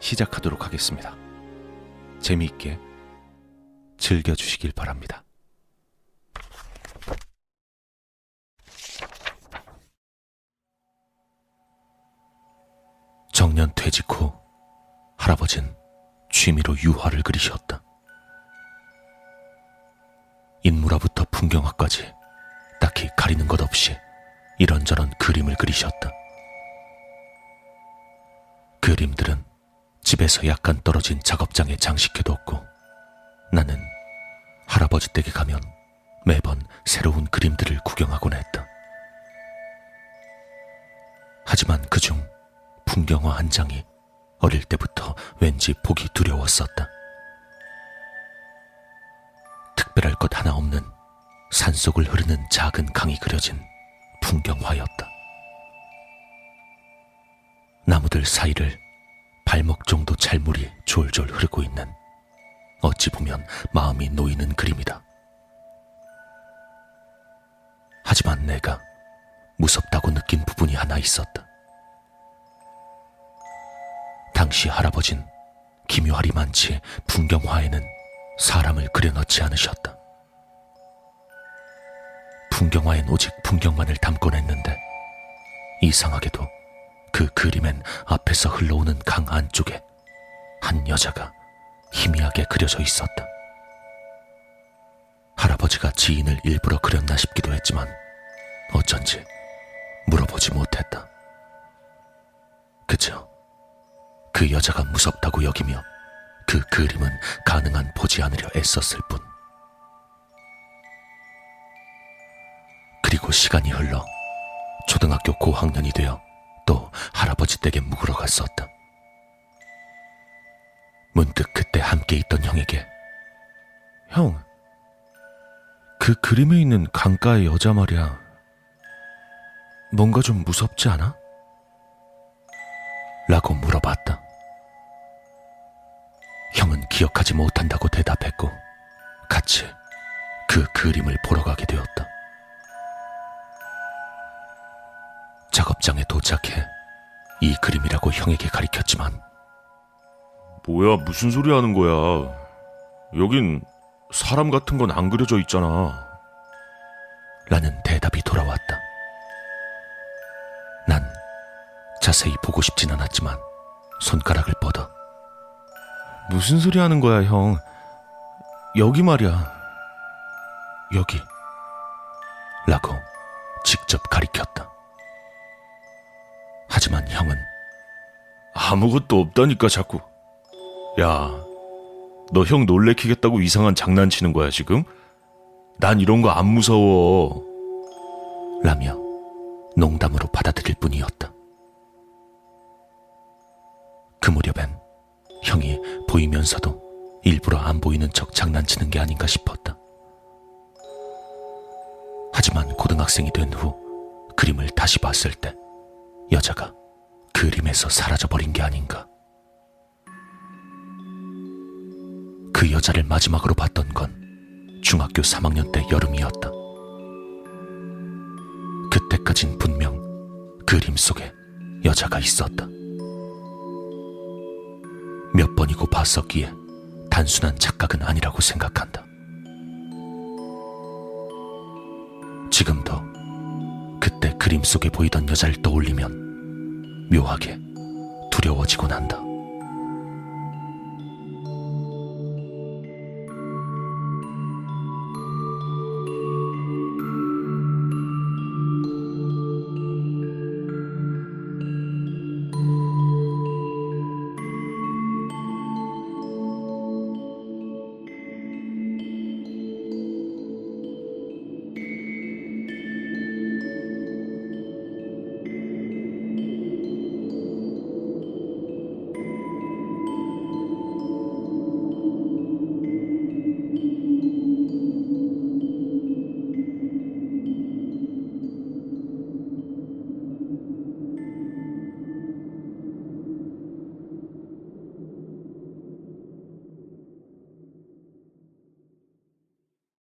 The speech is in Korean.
시작하도록 하겠습니다. 재미있게 즐겨주시길 바랍니다. 정년 퇴직 후 할아버진 취미로 유화를 그리셨다. 인물화부터 풍경화까지 딱히 가리는 것 없이 이런저런 그림을 그리셨다. 그림들은 집에서 약간 떨어진 작업장에 장식해뒀고 나는 할아버지 댁에 가면 매번 새로운 그림들을 구경하곤 했다. 하지만 그중 풍경화 한 장이 어릴 때부터 왠지 보기 두려웠었다. 특별할 것 하나 없는 산속을 흐르는 작은 강이 그려진 풍경화였다. 나무들 사이를 발목 정도 찰물이 졸졸 흐르고 있는 어찌 보면 마음이 놓이는 그림이다. 하지만 내가 무섭다고 느낀 부분이 하나 있었다. 당시 할아버진 기묘하리만치 풍경화에는 사람을 그려넣지 않으셨다. 풍경화엔 오직 풍경만을 담곤 했는데 이상하게도 그 그림엔 앞에서 흘러오는 강 안쪽에 한 여자가 희미하게 그려져 있었다. 할아버지가 지인을 일부러 그렸나 싶기도 했지만 어쩐지 물어보지 못했다. 그저 그 여자가 무섭다고 여기며 그 그림은 가능한 보지 않으려 애썼을 뿐. 그리고 시간이 흘러 초등학교 고학년이 되어 또 할아버지 댁에 묵으러 갔었다. 문득 그때 함께 있던 형에게 형, 그 그림에 있는 강가의 여자 말이야. 뭔가 좀 무섭지 않아? 라고 물어봤다. 형은 기억하지 못한다고 대답했고 같이 그 그림을 보러 가게 되었다. 도착해 이 그림이라고 형에게 가리켰지만 뭐야, 무슨 소리 하는 거야. 여긴 사람 같은 건 안 그려져 있잖아. 라는 대답이 돌아왔다. 난 자세히 보고 싶진 않았지만 손가락을 뻗어 무슨 소리 하는 거야, 형? 여기 말이야. 여기. 라고 직접 가리켰다. 하지만 형은 아무것도 없다니까, 자꾸. 야, 너 형 놀래키겠다고 이상한 장난치는 거야, 지금? 난 이런 거 안 무서워. 라며 농담으로 받아들일 뿐이었다. 그 무렵엔 형이 보이면서도 일부러 안 보이는 척 장난치는 게 아닌가 싶었다. 하지만 고등학생이 된 후 그림을 다시 봤을 때 여자가 그림에서 사라져버린 게 아닌가. 그 여자를 마지막으로 봤던 건 중학교 3학년 때 여름이었다. 그때까진 분명 그림 속에 여자가 있었다. 몇 번이고 봤었기에 단순한 착각은 아니라고 생각한다. 지금도 그때 그림 속에 보이던 여자를 떠올리면 묘하게 두려워지곤 한다.